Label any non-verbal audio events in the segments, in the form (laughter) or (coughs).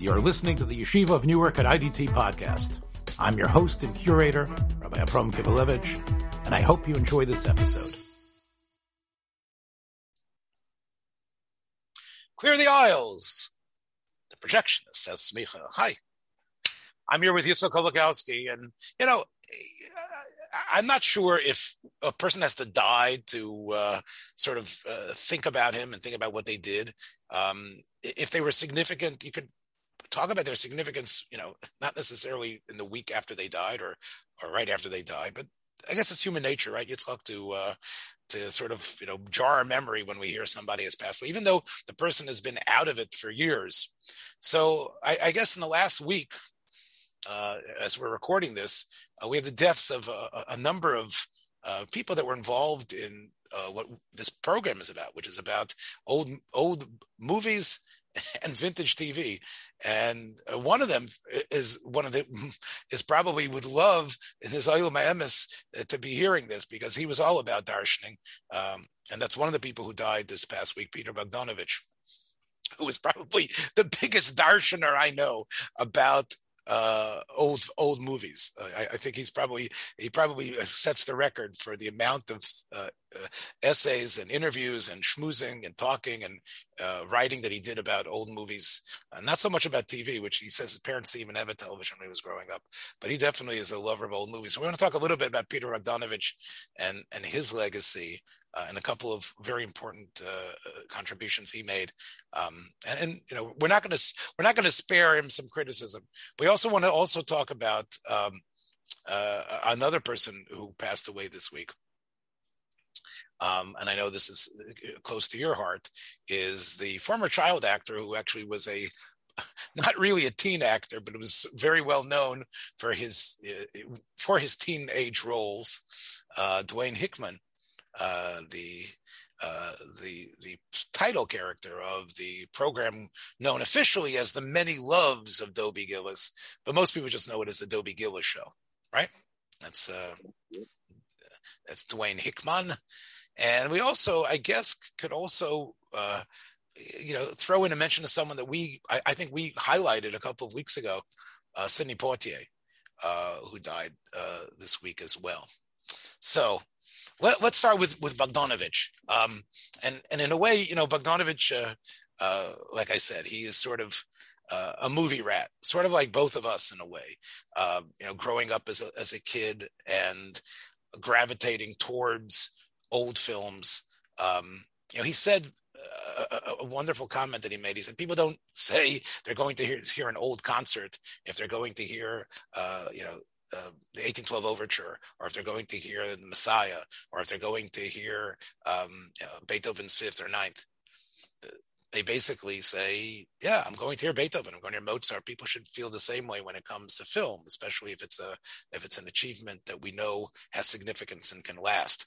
You're listening to the Yeshiva of Newark at IDT podcast. I'm your host and curator, Rabbi Abram Kibalevich, and I hope you enjoy this episode. Clear the aisles. The projectionist, that's Micha. Hi. I'm here with Yitzhak Kolakowski, and you know, I'm not sure if a person has to die to uh, sort of uh, think about him and think about what they did. Um, if they were significant, you could talk about their significance. You know, not necessarily in the week after they died or or right after they died, but I guess it's human nature, right? Yitzhak to uh, to sort of you know jar our memory when we hear somebody has passed even though the person has been out of it for years. So I, I guess in the last week, uh, as we're recording this, uh, we have the deaths of a, a number of uh, people that were involved in uh, what this program is about, which is about old old movies and vintage TV. And uh, one of them is one of the is probably would love in his olam ha'emes uh, to be hearing this because he was all about darshaning. Um, and that's one of the people who died this past week, Peter Bogdanovich, who was probably the biggest darshaner I know about uh, old old movies. Uh, I, I, think he's probably he probably sets the record for the amount of uh, uh essays and interviews and schmoozing and talking and uh, writing that he did about old movies. not so much about TV, which he says his parents didn't even have a television when he was growing up, but he definitely is a lover of old movies. So we want to talk a little bit about Peter Bogdanovich and and his legacy uh, and a couple of very important uh, contributions he made. Um, and, and, you know, we're not going to we're not going to spare him some criticism. We also want to also talk about um, uh, another person who passed away this week. Um, and I know this is uh, close to your heart, is the former child actor who actually was a (laughs) not really a teen actor, but it was very well known for his uh, for his teenage roles. Uh, Dwayne Hickman, uh, the uh, the the title character of the program known officially as the Many Loves of Dobie Gillis, but most people just know it as the Dobie Gillis Show, right? That's uh, that's Dwayne Hickman, and we also, I guess, could also. Uh, you know, throw in a mention of someone that we, I, I think we highlighted a couple of weeks ago, uh, Sidney Poitier, uh, who died uh, this week as well. So let, us start with with Bogdanovich. Um, and and in a way, you know, Bogdanovich, uh, uh, like I said, he is sort of uh, a movie rat, sort of like both of us in a way. Uh, you know, growing up as a as a kid and gravitating towards old films. Um, you know, he said uh, a, a, wonderful comment that he made. He said, "People don't say they're going to hear, hear an old concert if they're going to hear, uh, you know, uh, the 1812 overture, or if they're going to hear the Messiah, or if they're going to hear um, Beethoven's fifth or ninth, they basically say, "Yeah, I'm going to hear Beethoven. I'm going to hear Mozart." People should feel the same way when it comes to film, especially if it's a if it's an achievement that we know has significance and can last.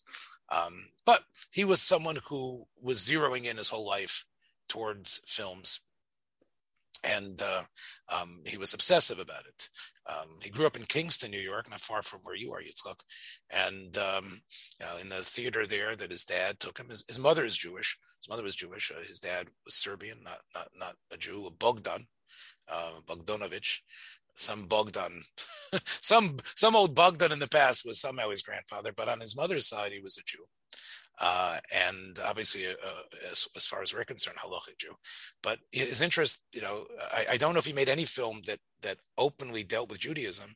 Um, but he was someone who was zeroing in his whole life towards films and uh, um, he was obsessive about it. Um, he grew up in Kingston, New York, not far from where you are, Yitzchak. And um, know, in the theater there, that his dad took him. His, his mother is Jewish. His mother was Jewish. Uh, his dad was Serbian, not not not a Jew, a Bogdan, uh, Bogdanovich. Some Bogdan, (laughs) some some old Bogdan in the past was somehow his grandfather, but on his mother's side, he was a Jew. Uh, and obviously, uh, as, as, far as we're concerned, halachic Jew. But his interest, you know, I, I, don't know if he made any film that that openly dealt with Judaism,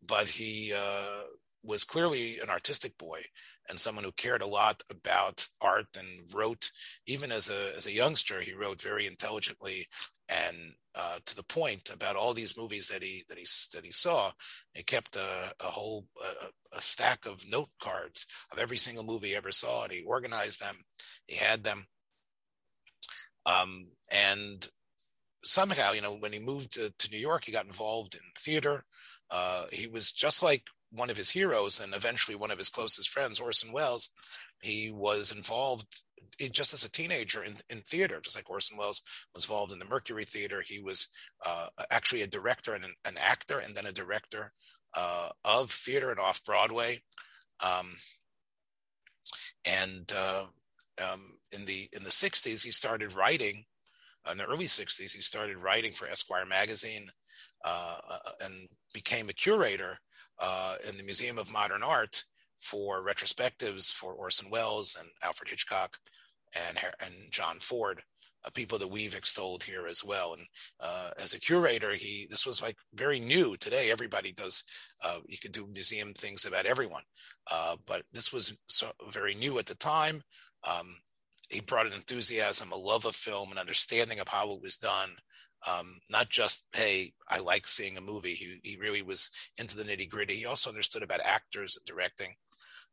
but he uh, was clearly an artistic boy and someone who cared a lot about art and wrote even as a as a youngster he wrote very intelligently and uh, to the point about all these movies that he that he that he saw. He kept a, a whole a, a, stack of note cards of every single movie he ever saw, and he organized them. He had them, um, and somehow, you know, when he moved to, to New York, he got involved in theater. Uh, he was just like one of his heroes and eventually one of his closest friends, Orson Welles. He was involved just as a teenager in, in theater, just like Orson Welles was involved in the Mercury Theater. He was uh, actually a director and an, an, actor, and then a director uh, of theater and off Broadway. Um, and uh, um, in the in the '60s, he started writing in the early 60s, he started writing for Esquire magazine uh, uh, and became a curator uh, in the Museum of Modern Art for retrospectives for Orson Welles and Alfred Hitchcock and, and John Ford. Uh, people that we've extolled here as well. And uh, as a curator, he this was like very new. Today, everybody does. Uh, you can do museum things about everyone, uh, but this was so very new at the time. Um, he brought an enthusiasm, a love of film, an understanding of how it was done. Um, not just hey, I like seeing a movie. He he really was into the nitty gritty. He also understood about actors and directing,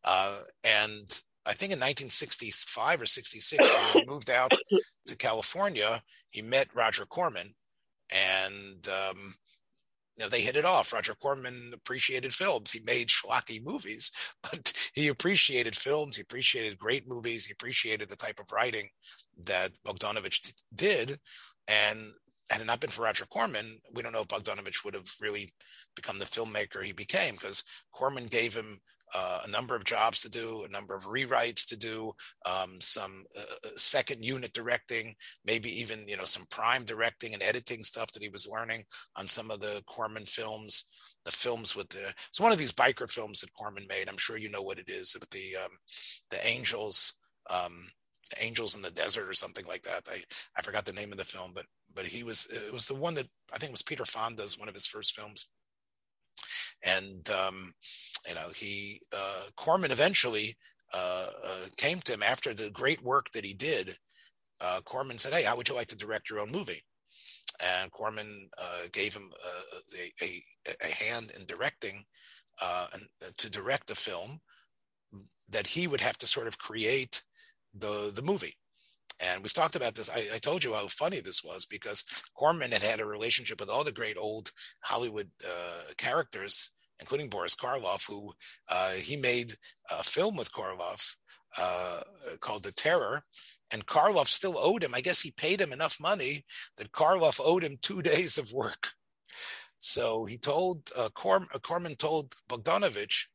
uh, and I think in 1965 or 66, when he moved out to California, he met Roger Corman, and um, you know they hit it off. Roger Corman appreciated films. He made schlocky movies, (laughs) but he appreciated films. He appreciated great movies. He appreciated the type of writing that Bogdanovich did, and had it not been for Roger Corman, we don't know if Bogdanovich would have really become the filmmaker he became because Corman gave him uh, a number of jobs to do, a number of rewrites to do, um, some uh, uh, second unit directing, maybe even you know some prime directing and editing stuff that he was learning on some of the Corman films. The films with the it's one of these biker films that Corman made. I'm sure you know what it is, but the um, the angels. Um, angels in the desert or something like that i i forgot the name of the film but but he was it was the one that i think was peter fonda's one of his first films and um, you know he uh, Corman eventually uh, uh, came to him after the great work that he did. Uh, Corman said, "Hey, how would you like to direct your own movie?" And Corman uh, gave him uh, a, a, a, hand in directing and to direct the film that he would have to sort of create the the movie. And we've talked about this. I, I, told you how funny this was because Corman had had a relationship with all the great old Hollywood uh, characters, including Boris Karloff, who uh, he made a film with Karloff uh, called The Terror. And Karloff still owed him. I guess he paid him enough money that Karloff owed him two (laughs) days of work. So he told uh, Corm, Corman told Bogdanovich,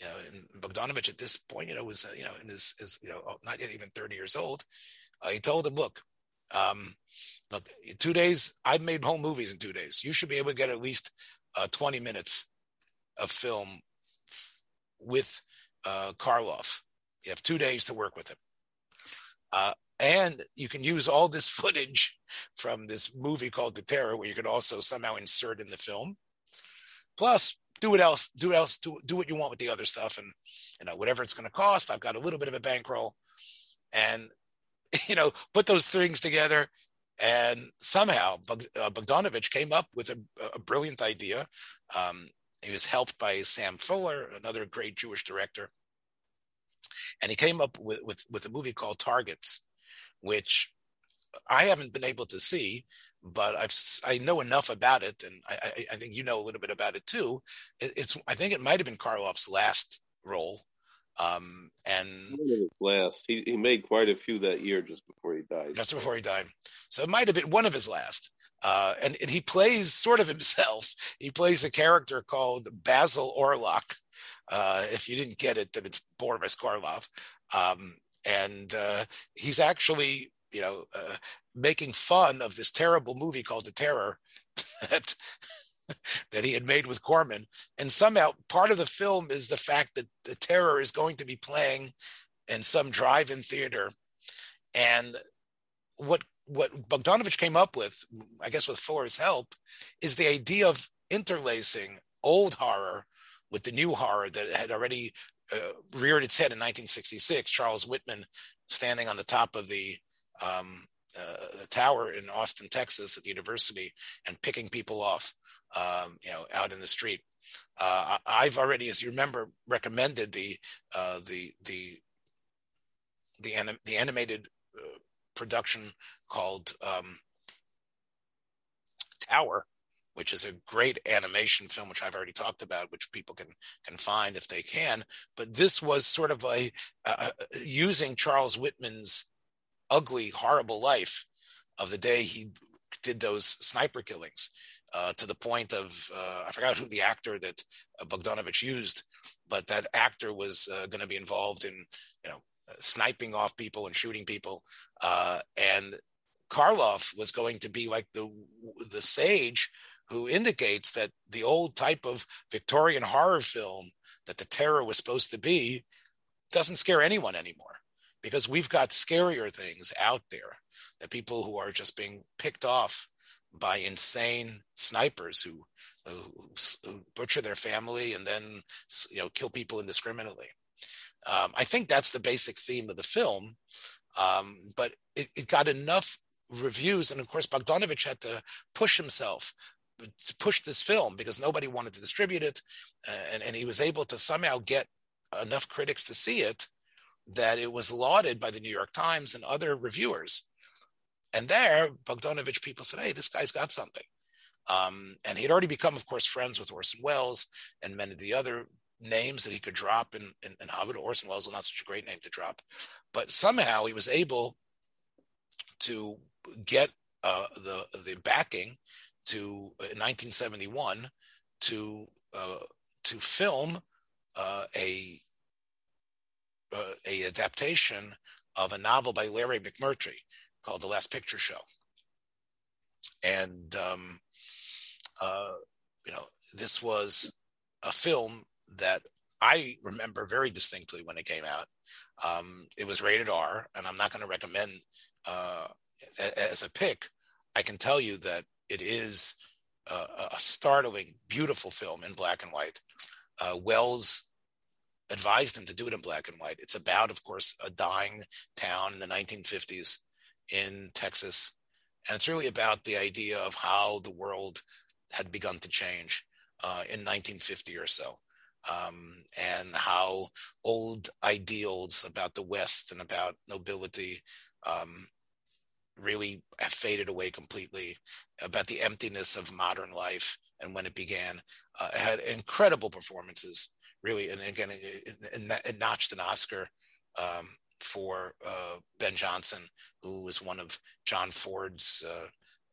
you know, and Bogdanovich at this point, you know, was you know in his, his you know not yet even thirty years old. Uh, he told him, look, um, look, two days, I've made home movies in two days. You should be able to get at least uh, 20 minutes of film with uh, Karloff. You have two days to work with him. Uh, and you can use all this (laughs) footage from this movie called The Terror, where you could also somehow insert in the film. Plus, do what else, do what else, do, do what you want with the other stuff, and you know whatever it's going to cost. I've got a little bit of a bankroll, and (laughs) you know, put those things together. And somehow uh, Bogdanovich came up with a, a brilliant idea. Um, he was helped by Sam Fuller, another great Jewish director. And he came up with, with, with a movie called Targets, which I haven't been able to see, but I've I know enough about it, and I, I, think you know a little bit about it too. It, it's I think it might have been Karloff's last role, um, and last, he, he made quite a few that year just before he died. Just before he died. So it might have been one of his last. Uh, and, and he plays sort of (laughs) himself. He plays a character called Basil Orlok. Uh, if you didn't get it, then it's Boris Karloff. Um, and uh, he's actually, you know, uh, making fun of this terrible movie called The Terror (laughs) that that he had made with Corman. And somehow part of the film is the fact that the terror is going to be playing in some drive-in theater. And what what Bogdanovich came up with, I guess with Fuller's help, is the idea of interlacing old horror with the new horror that had already uh, reared its head in 1966. Charles Whitman standing on the top of the um, uh, tower in Austin, Texas, at the university, and picking people off um, you know, out in the street. Uh, I've already, as you remember, recommended the uh, the the the, anim- the animated uh, production called um, Tower, which is a great animation film, which I've already talked about, which people can can find if they can. But this was sort of a uh, using Charles Whitman's ugly, horrible life of the day he did those sniper killings uh, to the point of uh, I forgot who the actor that Bogdanovich used, but that actor was uh, going to be involved in you know sniping off people and shooting people, uh, and Karloff was going to be like the the sage who indicates that the old type of Victorian horror film that the terror was supposed to be doesn't scare anyone anymore because we've got scarier things out there that people who are just being picked off by insane snipers who, who, who butcher their family and then you know kill people indiscriminately. Um, I think that's the basic theme of the film, um, but it, it, got enough reviews, and of course Bogdanovich had to push himself to push this film because nobody wanted to distribute it, uh, and, and he was able to somehow get enough critics to see it that it was lauded by the New York Times and other reviewers. And there, Bogdanovich people said, "Hey, this guy's got something." Um, and he had already become, of course, friends with Orson Welles and many of the other names that he could drop in, in, in Hollywood. Orson Welles was not such a great name to drop, but somehow he was able to get uh, the the backing to uh, in 1971 to uh, to film uh, a uh, a adaptation of a novel by Larry McMurtry called The Last Picture Show, and um, uh, you know this was a film that I remember very distinctly when it came out. Um, it was rated R, and I'm not going to recommend uh, as a pick. I can tell you that it is a, a startling, beautiful film in black and white. Uh, Welles advised him to do it in black and white. It's about, of course, a dying town in the 1950s in Texas. And it's really about the idea of how the world had begun to change uh, in 1950 or so. Um, and how old ideals about the West and about nobility um, really have faded away completely, about the emptiness of modern life and when it began. Uh, it had incredible performances, really, and again, it, it, it notched an Oscar um, for uh, Ben Johnson, who was one of John Ford's uh,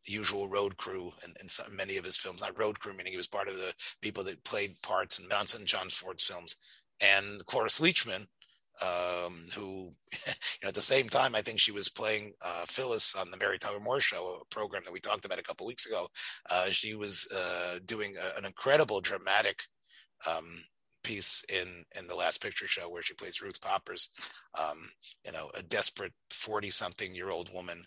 usual road crew in, in some, many of his films. Not road crew, meaning he was part of the people that played parts in Johnson John Ford's films. And Cloris Leachman, um, who, (laughs) you know, at the same time, I think she was playing uh, Phyllis on the Mary Tyler Moore Show, a program that we talked about a couple weeks ago. Uh, she was uh, doing a, an incredible dramatic um, piece in in the Last Picture Show where she plays Ruth Poppers, um, you know, a desperate forty-something-year-old woman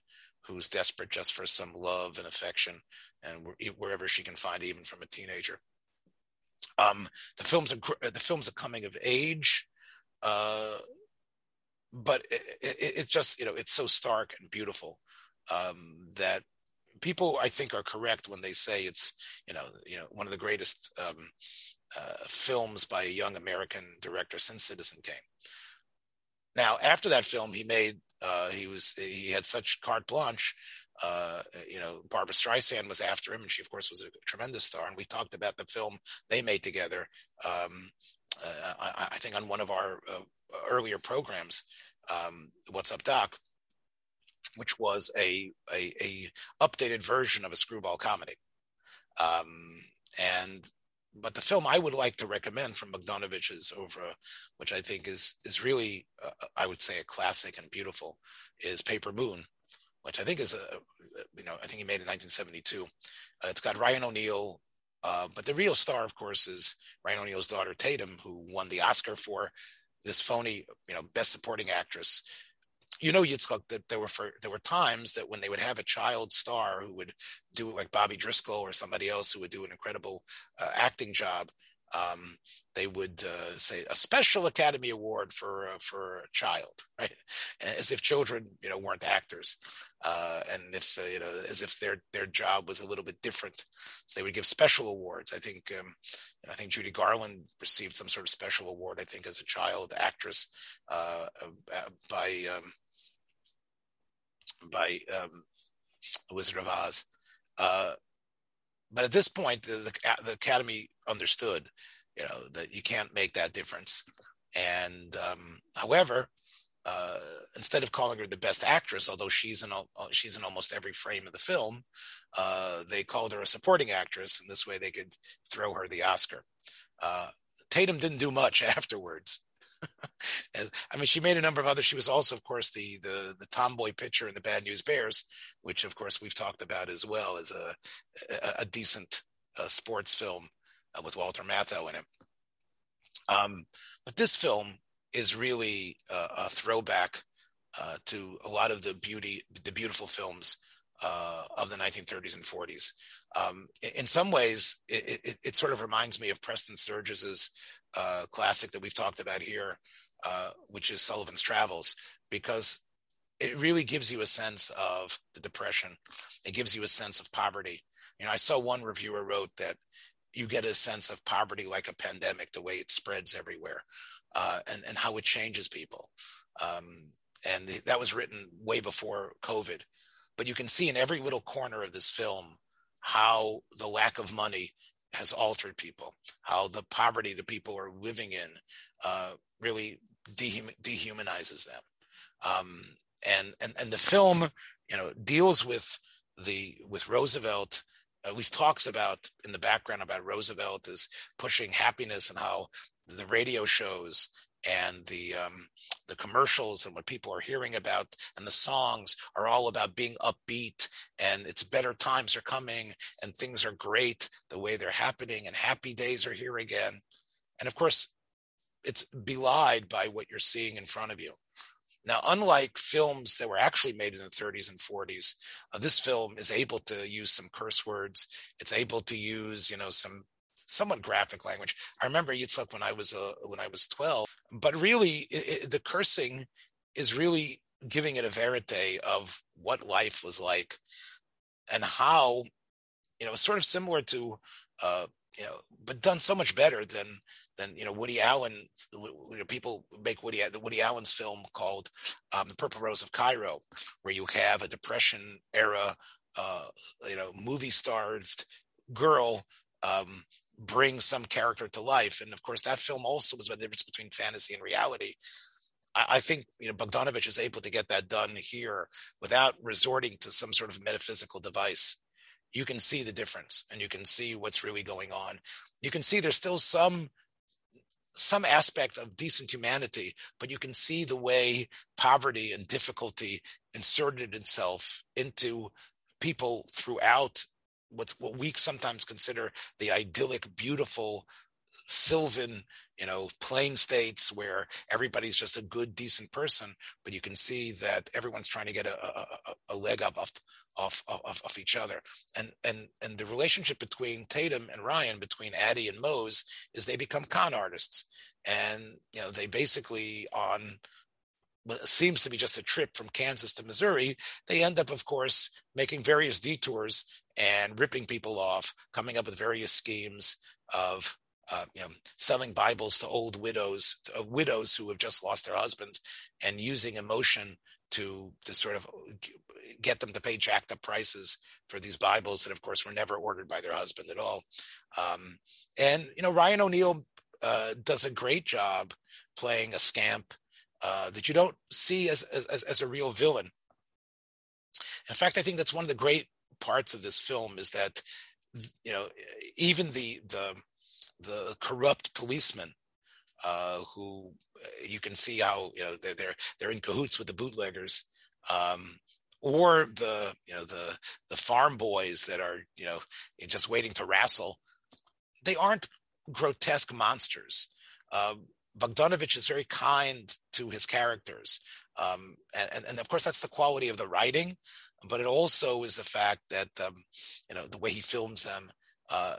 who's desperate just for some love and affection, and wherever she can find, even from a teenager. Um, the film's a the film's a coming of age uh, but it's it, it, just, you know, it's so stark and beautiful um, that people, I think, are correct when they say it's, you know, you know, one of the greatest um, uh, films by a young American director since Citizen Kane. Now, after that film, he made uh, he was he had such carte blanche. Uh, you know, Barbara Streisand was after him, and she, of course, was a tremendous star. And we talked about the film they made together. Um, uh, I, I, think on one of our uh, earlier programs, um, What's Up Doc, which was a, a, a updated version of a screwball comedy. Um, and but the film I would like to recommend from Bogdanovich's oeuvre, which I think is is really uh, I would say a classic and beautiful, is Paper Moon, which I think is a you know I think he made in 1972. Uh, it's got Ryan O'Neal, uh, but the real star, of course, is Ryan O'Neal's daughter Tatum, who won the Oscar for this phony, you know, best supporting actress. You know, Yitzchak, that there were for, there were times that when they would have a child star who would do it like Bobby Driscoll or somebody else who would do an incredible uh, acting job, um, they would uh, say a special Academy Award for uh, for a child, (laughs) right? As if children, you know, weren't actors, uh, and if uh, you know, as if their their job was a little bit different, so they would give special awards. I think um, I think Judy Garland received some sort of special award. I think as a child actress uh, uh, by um, by um, Wizard of Oz but at this point, the, the, Academy understood, you know, that you can't make that difference. And um, however, uh, instead of calling her the best actress, although she's in she's in almost every frame of the film, uh, they called her a supporting actress, and this way they could throw her the Oscar. Uh, Tatum didn't do much (laughs) afterwards. I mean, she made a number of other. She was also, of course, the the the tomboy pitcher in the Bad News Bears, which, of course, we've talked about as well as a a, a decent uh, sports film uh, with Walter Matthau in it. Um, but this film is really uh, a throwback uh, to a lot of the beauty, the beautiful films uh, of the 1930s and 40s. Um, in some ways, it, it, it, sort of reminds me of Preston Sturges's uh, classic that we've talked about here, uh, which is Sullivan's Travels, because it really gives you a sense of the depression. It gives you a sense of poverty. You know, I saw one reviewer wrote that you get a sense of poverty like a pandemic, the way it spreads everywhere, uh, and and how it changes people. Um, and the, that was written way before COVID. But you can see in every little corner of this film how the lack of money has altered people, how the poverty that people are living in uh, really dehumanizes them. Um, and, and and the film, you know, deals with the with Roosevelt. At least talks about in the background about Roosevelt is pushing happiness and how the radio shows and the um, the commercials and what people are hearing about and the songs are all about being upbeat and it's better times are coming and things are great the way they're happening and happy days are here again. And of course it's belied by what you're seeing in front of you. Now unlike films that were actually made in the 30s and 40s uh, this film is able to use some curse words. It's able to use you know some somewhat graphic language. I remember Yitzhak when I was uh, when I was 12, but really it, it, the cursing is really giving it a verite of what life was like and how you know sort of similar to uh, you know but done so much better than than you know Woody Allen. You know, people make Woody the Woody Allen's film called um, "The Purple Rose of Cairo," where you have a Depression era, uh, you know, movie starved girl um, bring some character to life. And of course, that film also was about the difference between fantasy and reality. I, I think you know Bogdanovich is able to get that done here without resorting to some sort of metaphysical device. You can see the difference, and you can see what's really going on. You can see there's still some some aspect of decent humanity, but you can see the way poverty and difficulty inserted itself into people throughout what's what we sometimes consider the idyllic, beautiful sylvan you know plain states where everybody's just a good decent person but you can see that everyone's trying to get a, a, a leg up off, off off each other. And and and the relationship between tatum and ryan between addie and mose is they become con artists. And you know they basically on what seems to be just a trip from kansas to missouri they end up of course making various detours and ripping people off, coming up with various schemes of uh, you know, selling Bibles to old widows, to, uh, widows who have just lost their husbands, and using emotion to to sort of get them to pay jacked up prices for these Bibles that, of course, were never ordered by their husband at all. Um, and you know, Ryan O'Neal uh, does a great job playing a scamp uh, that you don't see as, as as a real villain. In fact, I think that's one of the great parts of this film is that you know even the the the corrupt policemen uh, who uh, you can see how you know they're they're, in cahoots with the bootleggers um, or the you know the the farm boys that are you know just waiting to wrestle they aren't grotesque monsters. Uh, Bogdanovich is very kind to his characters um, and, and, of course that's the quality of the writing but it also is the fact that um, you know the way he films them. Uh,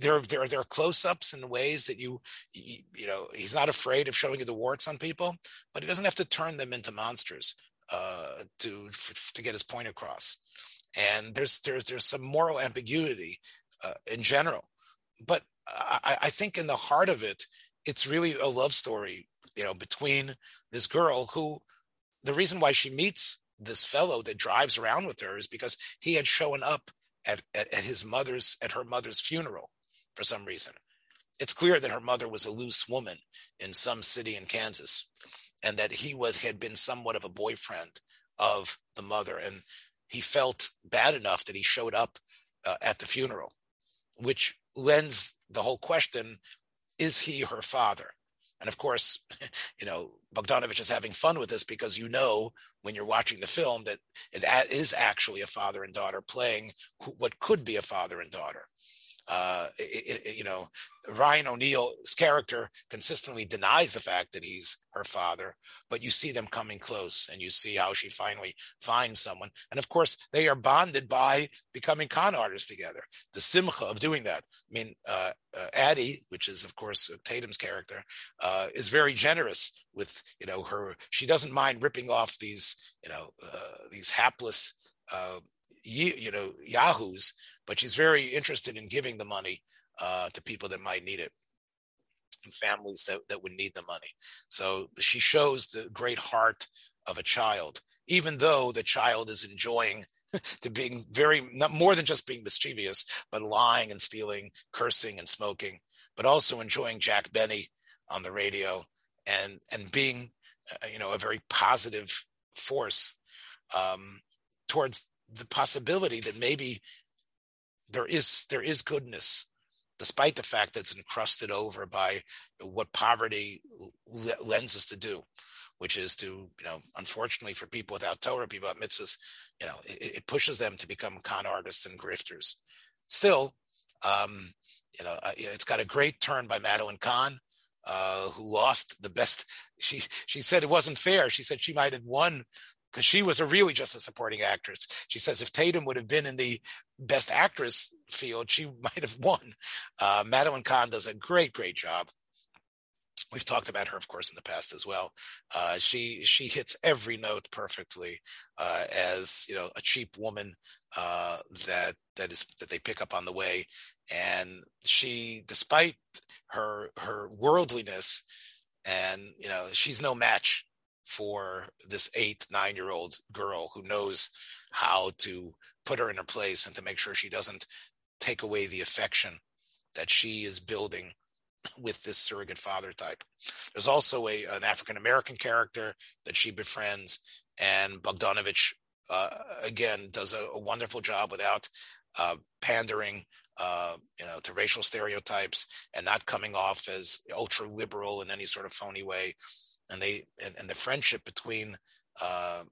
there, there, there are close-ups in ways that you, you, you know, he's not afraid of showing you the warts on people, but he doesn't have to turn them into monsters uh, to to get his point across. And there's there's there's some moral ambiguity uh, in general, but I, I think in the heart of it, it's really a love story, you know, between this girl who the reason why she meets this fellow that drives around with her is because he had shown up at, at, at his mother's at her mother's funeral for some reason. It's clear that her mother was a loose woman in some city in Kansas, and that he was had been somewhat of a boyfriend of the mother, and he felt bad enough that he showed up uh, at the funeral, which lends the whole question: Is he her father? And of course, (laughs) you know, Bogdanovich is having fun with this because you know when you're watching the film that it is actually a father and daughter playing what could be a father and daughter uh, it, it, you know, Ryan O'Neal's character consistently denies the fact that he's her father, but you see them coming close and you see how she finally finds someone. And of course, they are bonded by becoming con artists together. The simcha of doing that. I mean, uh, uh, Addie, which is of course Tatum's character, uh, is very generous with, you know, her, she doesn't mind ripping off these, you know, uh, these hapless, uh, you know, yahoos but she's very interested in giving the money uh, to people that might need it and families that, that would need the money. So she shows the great heart of a child, even though the child is enjoying (laughs) to being very not more than just being mischievous, but lying and stealing, cursing and smoking, but also enjoying Jack Benny on the radio and and being uh, you know a very positive force um, towards the possibility that maybe there is there is goodness despite the fact that it's encrusted over by what poverty lends us to do which is to you know unfortunately for people without torah people without mitzvahs you know it, it, pushes them to become con artists and grifters still um you know it's got a great turn by madeline kahn uh, who lost the best she she said it wasn't fair she said she might have won because she was a really just a supporting actress. She says if Tatum would have been in the best actress field, she (laughs) might have won. Uh, Madeline Kahn does a great, great job. We've talked about her, of course, in the past as well. Uh, she she hits every note perfectly uh, as you know a cheap woman uh, that that is that they pick up on the way, and she, despite her her worldliness, and you know she's no match for this eight, nine year old girl who knows how to put her in her place and to make sure she doesn't take away the affection that she is building with this surrogate father type. There's also a an African American character that she befriends, and Bogdanovich uh, again does a, a, wonderful job without uh, pandering, uh, you know, to racial stereotypes and not coming off as ultra liberal in any sort of phony way and they and, and the friendship between uh,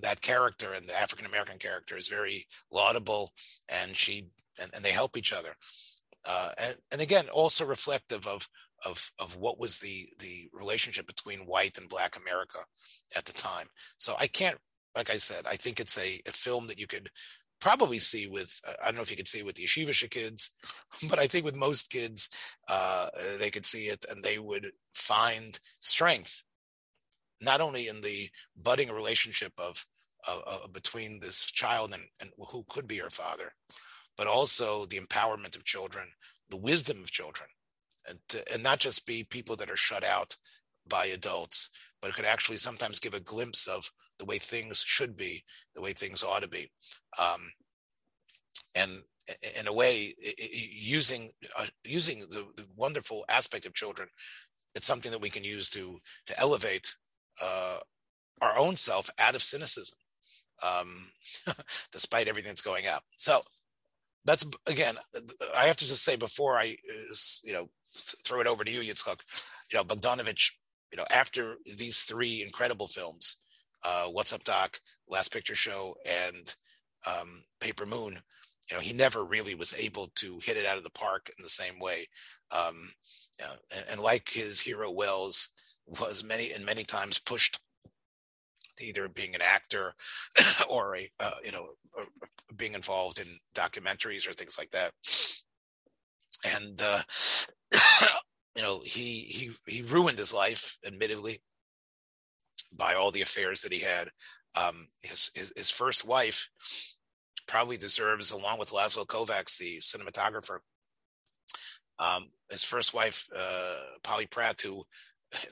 that character and the African American character is very laudable, and she and, and they help each other, uh, and and again also reflective of of of what was the the relationship between white and black America at the time. So I can't, like I said, I think it's a, a film that you could probably see with I don't know if you could see it with the yeshiva kids, (laughs) but I think with most kids uh, they could see it and they would find strength not only in the budding relationship of uh, between this child and, and who could be her father, but also the empowerment of children, the wisdom of children, and, to, and not just be people that are shut out by adults, but could actually sometimes give a glimpse of the way things should be, the way things ought to be. Um, and in a way, using uh, using the, the, wonderful aspect of children, it's something that we can use to to elevate uh, our own self out of cynicism, um, (laughs) despite everything that's going out. So that's again, I have to just say before I, uh, you know, throw it over to you, Yitzchak, you know, Bogdanovich, you know, after these three incredible films, uh, What's Up Doc, Last Picture Show, and um, Paper Moon, you know, he never really was able to hit it out of the park in the same way. Um, you know, and, and, like his hero Welles, was many and many times pushed to either being an actor (clears throat) or a uh, you know being involved in documentaries or things like that. And uh, (clears throat) you know he he he ruined his life admittedly by all the affairs that he had. Um, his, his, his first wife probably deserves along with Laszlo Kovacs the cinematographer um, his first wife uh, Polly Platt who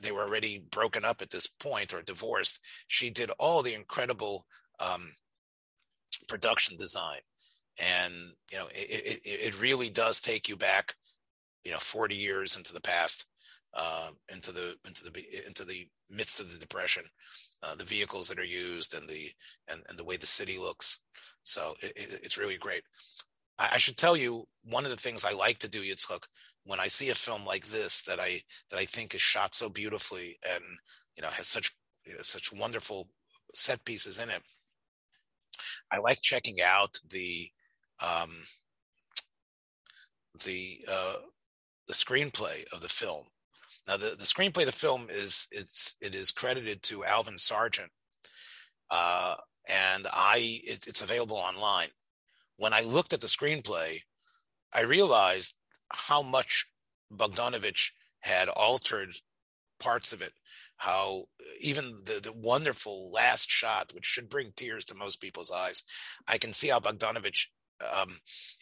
they were already broken up at this point or divorced. She did all the incredible um, production design, and you know it, it, it really does take you back, you know, forty years into the past, uh, into the into the into the midst of the depression, uh, the vehicles that are used and the and, and the way the city looks. So it, it's really great. I, I should tell you one of the things I like to do, Yitzchak, when I see a film like this that I that I think is shot so beautifully and you know has such you know, such wonderful set pieces in it, I like checking out the um, the uh, the screenplay of the film. Now, the, the screenplay of the film is it's it is credited to Alvin Sargent, uh, and I it, it's available online. When I looked at the screenplay, I realized how much Bogdanovich had altered parts of it. How even the, the wonderful last shot, which should bring tears to most people's eyes, I can see how Bogdanovich um,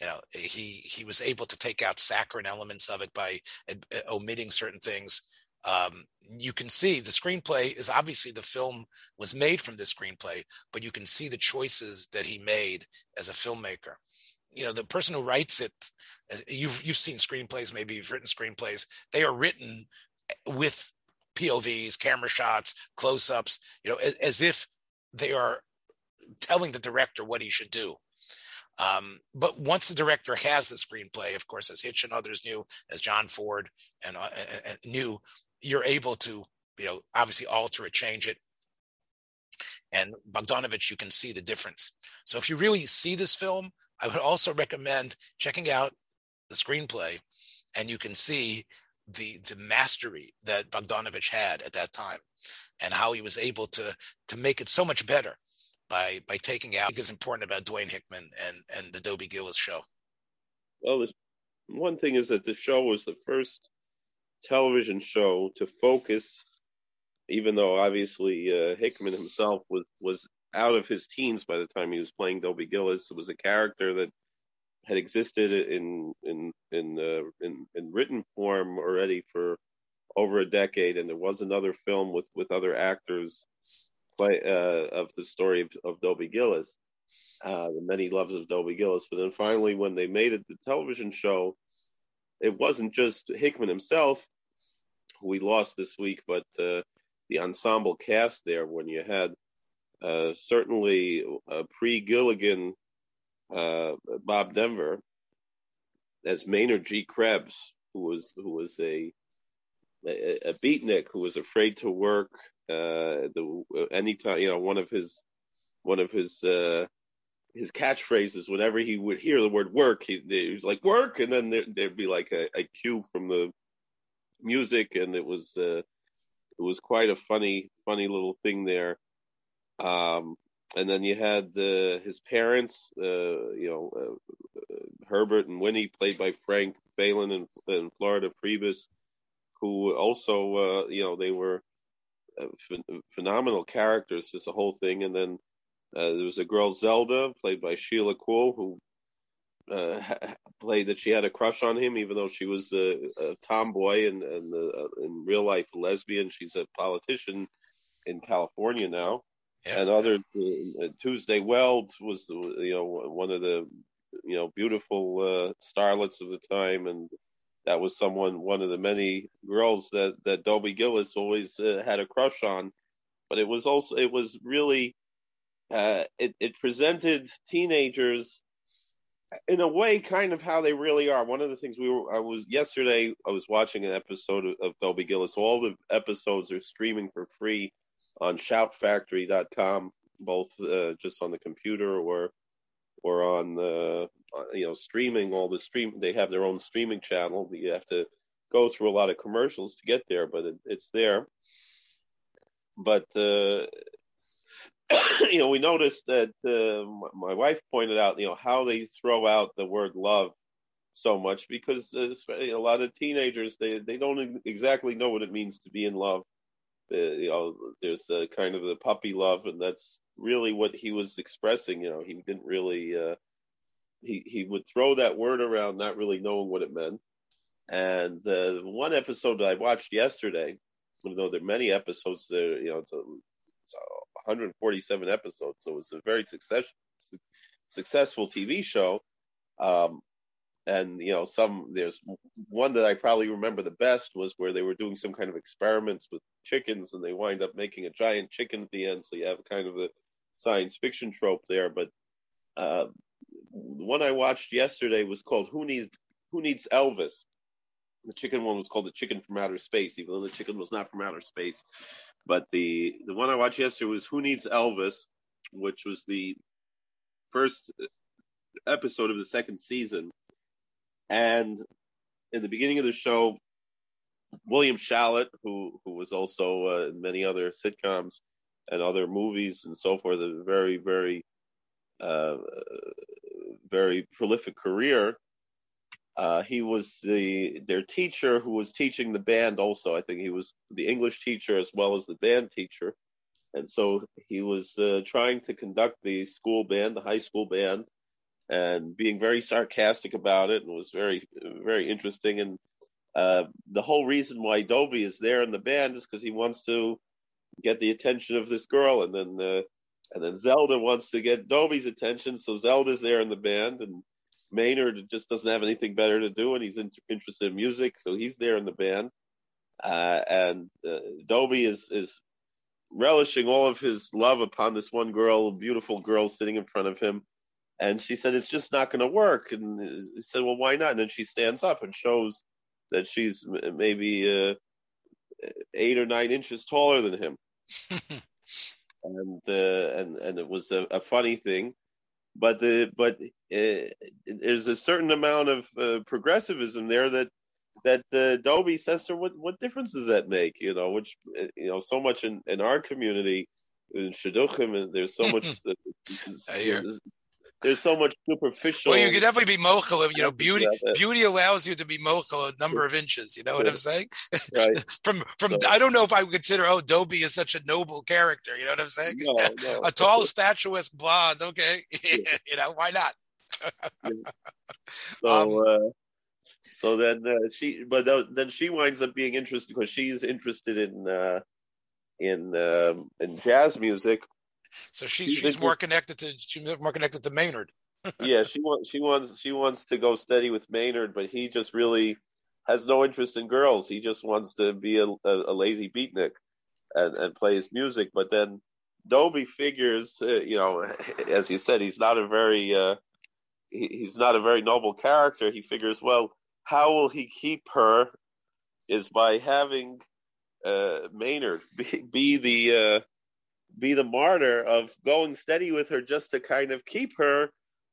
you know, he he was able to take out saccharine elements of it by uh, omitting certain things. Um, you can see the screenplay is obviously the film was made from this screenplay, but you can see the choices that he made as a filmmaker. You know, the person who writes it, uh, you've you've seen screenplays, maybe you've written screenplays. They are written with POVs, camera shots, close-ups. You know, as, as if they are telling the director what he should do. Um, but once the director has the screenplay, of course, as Hitch and others knew, as John Ford and, uh, and knew, you're able to, you know, obviously alter it, change it. And Bogdanovich, you can see the difference. So if you really see this film, I would also recommend checking out the screenplay, and you can see the the mastery that Bogdanovich had at that time, and how he was able to to make it so much better by by taking out. Is important about Dwayne Hickman and and the Dobie Gillis show. Well, one thing is that the show was the first television show to focus, even though obviously uh, Hickman himself was was out of his teens by the time he was playing Dobie Gillis. It was a character that had existed in in in uh, in, in written form already for over a decade, and there was another film with with other actors play uh, of the story of, of Dobie Gillis, uh, the many loves of Dobie Gillis. But then finally, when they made it the television show, it wasn't just Hickman himself who we lost this week, but uh, the ensemble cast there. When you had uh, certainly uh, pre Gilligan uh, Bob Denver as Maynard G. Krebs, who was who was a a, a beatnik who was afraid to work uh, the anytime you know one of his one of his uh, his catchphrases whenever he would hear the word work he, he was like work and then there, would be like a, a, cue from the music and it was it was quite a funny funny little thing there um, and then you had the his parents uh, you know uh, Herbert and Winnie played by Frank Faylen and, and Florida Friebus who also uh, you know they were phenomenal characters, just the whole thing. And then uh, there was a girl Zelda, played by Sheila Kuehl, who uh, played that she had a crush on him, even though she was a, a tomboy and, and uh, in real life a lesbian. She's a politician in California now. Yeah. And other uh, Tuesday Weld was you know one of the you know beautiful uh, starlets of the time, and that was someone, one of the many girls that that Dobie Gillis always uh, had a crush on. But it was also it was really uh, it it presented teenagers in a way kind of how they really are. One of the things we were I was yesterday I was watching an episode of, of Dobie Gillis. All the episodes are streaming for free on shoutfactory.com, both uh, just on the computer or or on the uh, you know streaming all the stream they have their own streaming channel you have to go through a lot of commercials to get there but it, it's there. But uh, (coughs) you know we noticed that uh, my wife pointed out you know how they throw out the word love so much because uh, a lot of teenagers they they don't exactly know what it means to be in love uh, you know there's a kind of the puppy love and that's really what he was expressing you know. He didn't really uh, he he would throw that word around not really knowing what it meant. And the one episode that i watched yesterday even though there are many episodes there you know it's, a, it's a 147 episodes so it's a very success, successful tv show um, and you know some there's one that i probably remember the best was where they were doing some kind of experiments with chickens and they wind up making a giant chicken at the end so you have kind of a science fiction trope there but uh, the one i watched yesterday was called who needs who needs elvis the chicken one was called the chicken from outer space, even though the chicken was not from outer space. But the the one I watched yesterday was Who Needs Elvis, which was the first episode of the second season. And in the beginning of the show, William Schallert, who who was also uh, in many other sitcoms and other movies and so forth, a very very uh, very prolific career. Uh, he was the their teacher who was teaching the band. Also, I think he was the English teacher as well as the band teacher, and so he was uh, trying to conduct the school band, the high school band, and being very sarcastic about it, and was very very interesting. And uh, the whole reason why Dobie is there in the band is because he wants to get the attention of this girl, and then uh, and then Zelda wants to get Dobie's attention, so Zelda's there in the band, and Maynard just doesn't have anything better to do, and he's in, interested in music, so he's there in the band. Uh, and uh, Dobie is is relishing all of his love upon this one girl, beautiful girl sitting in front of him. And she said, It's just not going to work. And he said, Well, why not? And then she stands up and shows that she's maybe uh, eight or nine inches taller than him. (laughs) and uh, and and it was a, a, funny thing, but the but uh, there's a certain amount of uh, progressivism there that that the Dobie says to her, what what difference does that make? You know, which uh, you know so much in, in our community in Shidduchim, and there's so (laughs) much. There's so much superficial. Well, you could definitely be mochel. You know, beauty beauty allows you to be mochel a number of inches. You know what I'm saying? Right. (laughs) from from so, I don't know if I would consider oh Dobie is such a noble character. You know what I'm saying? No, no. (laughs) a tall, statuesque blonde. Okay, yeah. (laughs) you know why not? so. Um, uh, so then uh, she, but then she winds up being interested because she's interested in uh, in um, in jazz music, so she's she's more connected to she's more connected to Maynard. (laughs) yeah, she wants she wants she wants to go steady with Maynard, but he just really has no interest in girls. He just wants to be a, a, a lazy beatnik and, and play his music. But then Dobie figures, uh, you know, (laughs) as you said, he's not a very uh, he, he's not a very noble character. He figures, well, how will he keep her? Is by having uh, Maynard be, be the uh, be the martyr of going steady with her just to kind of keep her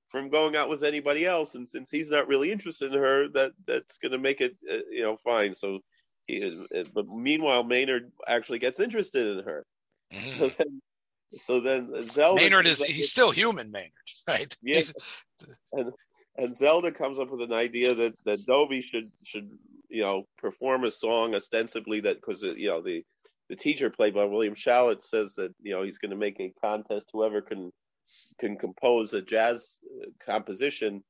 from going out with anybody else. And since he's not really interested in her, that that's going to make it, uh, you know, fine. So he is, uh, but meanwhile, Maynard actually gets interested in her. Mm. So then, so then Zelda. Maynard is, he's still human, Maynard, (laughs) right? Yeah. and, and Zelda comes up with an idea that, that Dobie should, should, you know, perform a song ostensibly that, cause, uh, you know, the, the teacher played by William Schallert says that you know he's going to make a contest whoever can can compose a jazz uh, composition.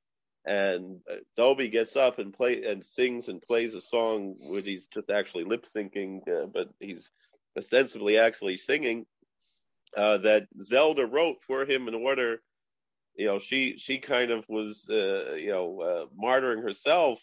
And uh, Dobie gets up and play and sings and plays a song where he's just actually lip syncing uh, but he's ostensibly actually singing uh, that Zelda wrote for him in order you know she she kind of was uh, you know uh, martyring herself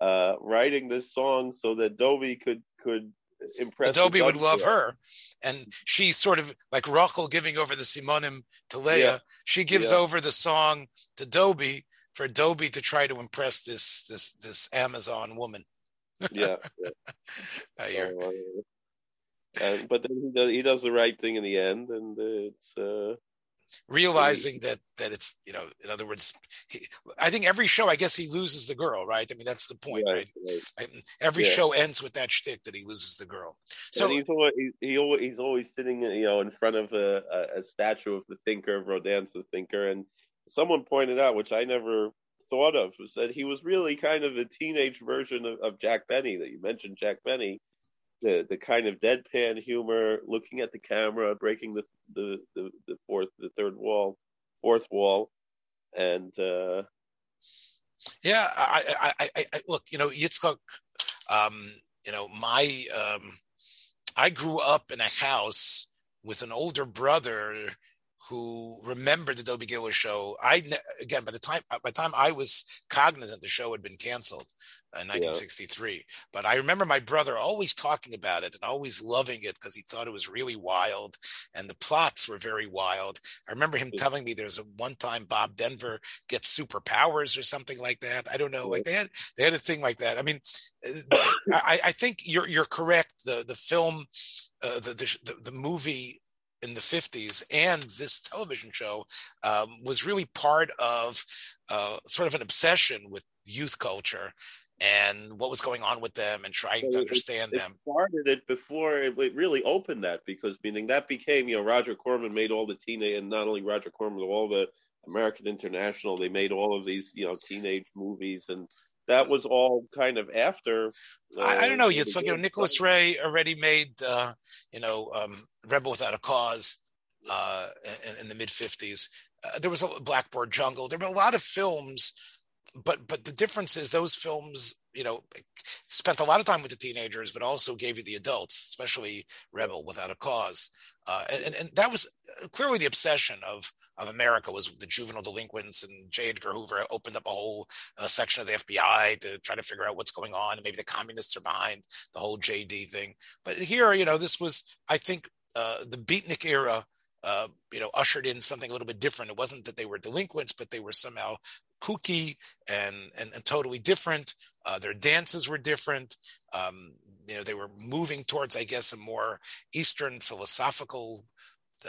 writing this song so that Dobie could could impressed. Dobie would love her, and she's sort of like Rachel giving over the Simanim to Leah. Yeah. She gives yeah. over the song to Dobie for Dobie to try to impress this this this Amazon woman. yeah, (laughs) yeah. I hear. Uh, but then he does, he does the right thing in the end, and it's uh, realizing that that it's you know in other words he, i think every show i guess he loses the girl right i mean that's the point right, right? right. every yeah. show ends with that shtick that he loses the girl so and he's always he, always, he's always sitting you know in front of a, a, a statue of the thinker of rodin's the thinker and someone pointed out which i never thought of was that he was really kind of the teenage version of, of jack benny that you mentioned jack benny the the kind of deadpan humor, looking at the camera, breaking the the the, the fourth the third wall, fourth wall, and uh, yeah, I, I, I, I look, you know, Yitzchak, um, you know, my um, I grew up in a house with an older brother who remembered the Dobie Gillis show. I again by the time by the time I was cognizant the show had been canceled in 1963. Yeah. But I remember my brother always talking about it and always loving it because he thought it was really wild and the plots were very wild. I remember him yeah. telling me there's a one time Bob Denver gets superpowers or something like that. I don't know. Like they had they had a thing like that. I mean, uh, I, I think you're you're correct. The the film, uh, the, the the movie in the 50s and this television show um, was really part of uh, sort of an obsession with youth culture and what was going on with them and trying so to understand it, them. It started it before it, really opened that because meaning that became you know Roger Corman made all the teenage and not only Roger Corman all the American International they made all of these you know teenage movies and that was all kind of after. Uh, I, I, don't know. You so you know Nicholas Ray already made uh, you know um, Rebel Without a Cause uh, in, in the mid '50s. Uh, there was a Blackboard Jungle. There were a lot of films but but the difference is those films you know spent a lot of time with the teenagers but also gave you the adults especially rebel without a cause uh, and, and that was clearly the obsession of of America was the juvenile delinquents, and J. Edgar Hoover opened up a whole uh, section of the FBI to try to figure out what's going on, and maybe the communists are behind the whole JD thing. But here, you know, this was, I think, uh, the beatnik era. Uh, you know, ushered in something a little bit different. It wasn't that they were delinquents, but they were somehow kooky and, and, and totally different. Uh, their dances were different. Um, you know, they were moving towards, I guess, a more Eastern philosophical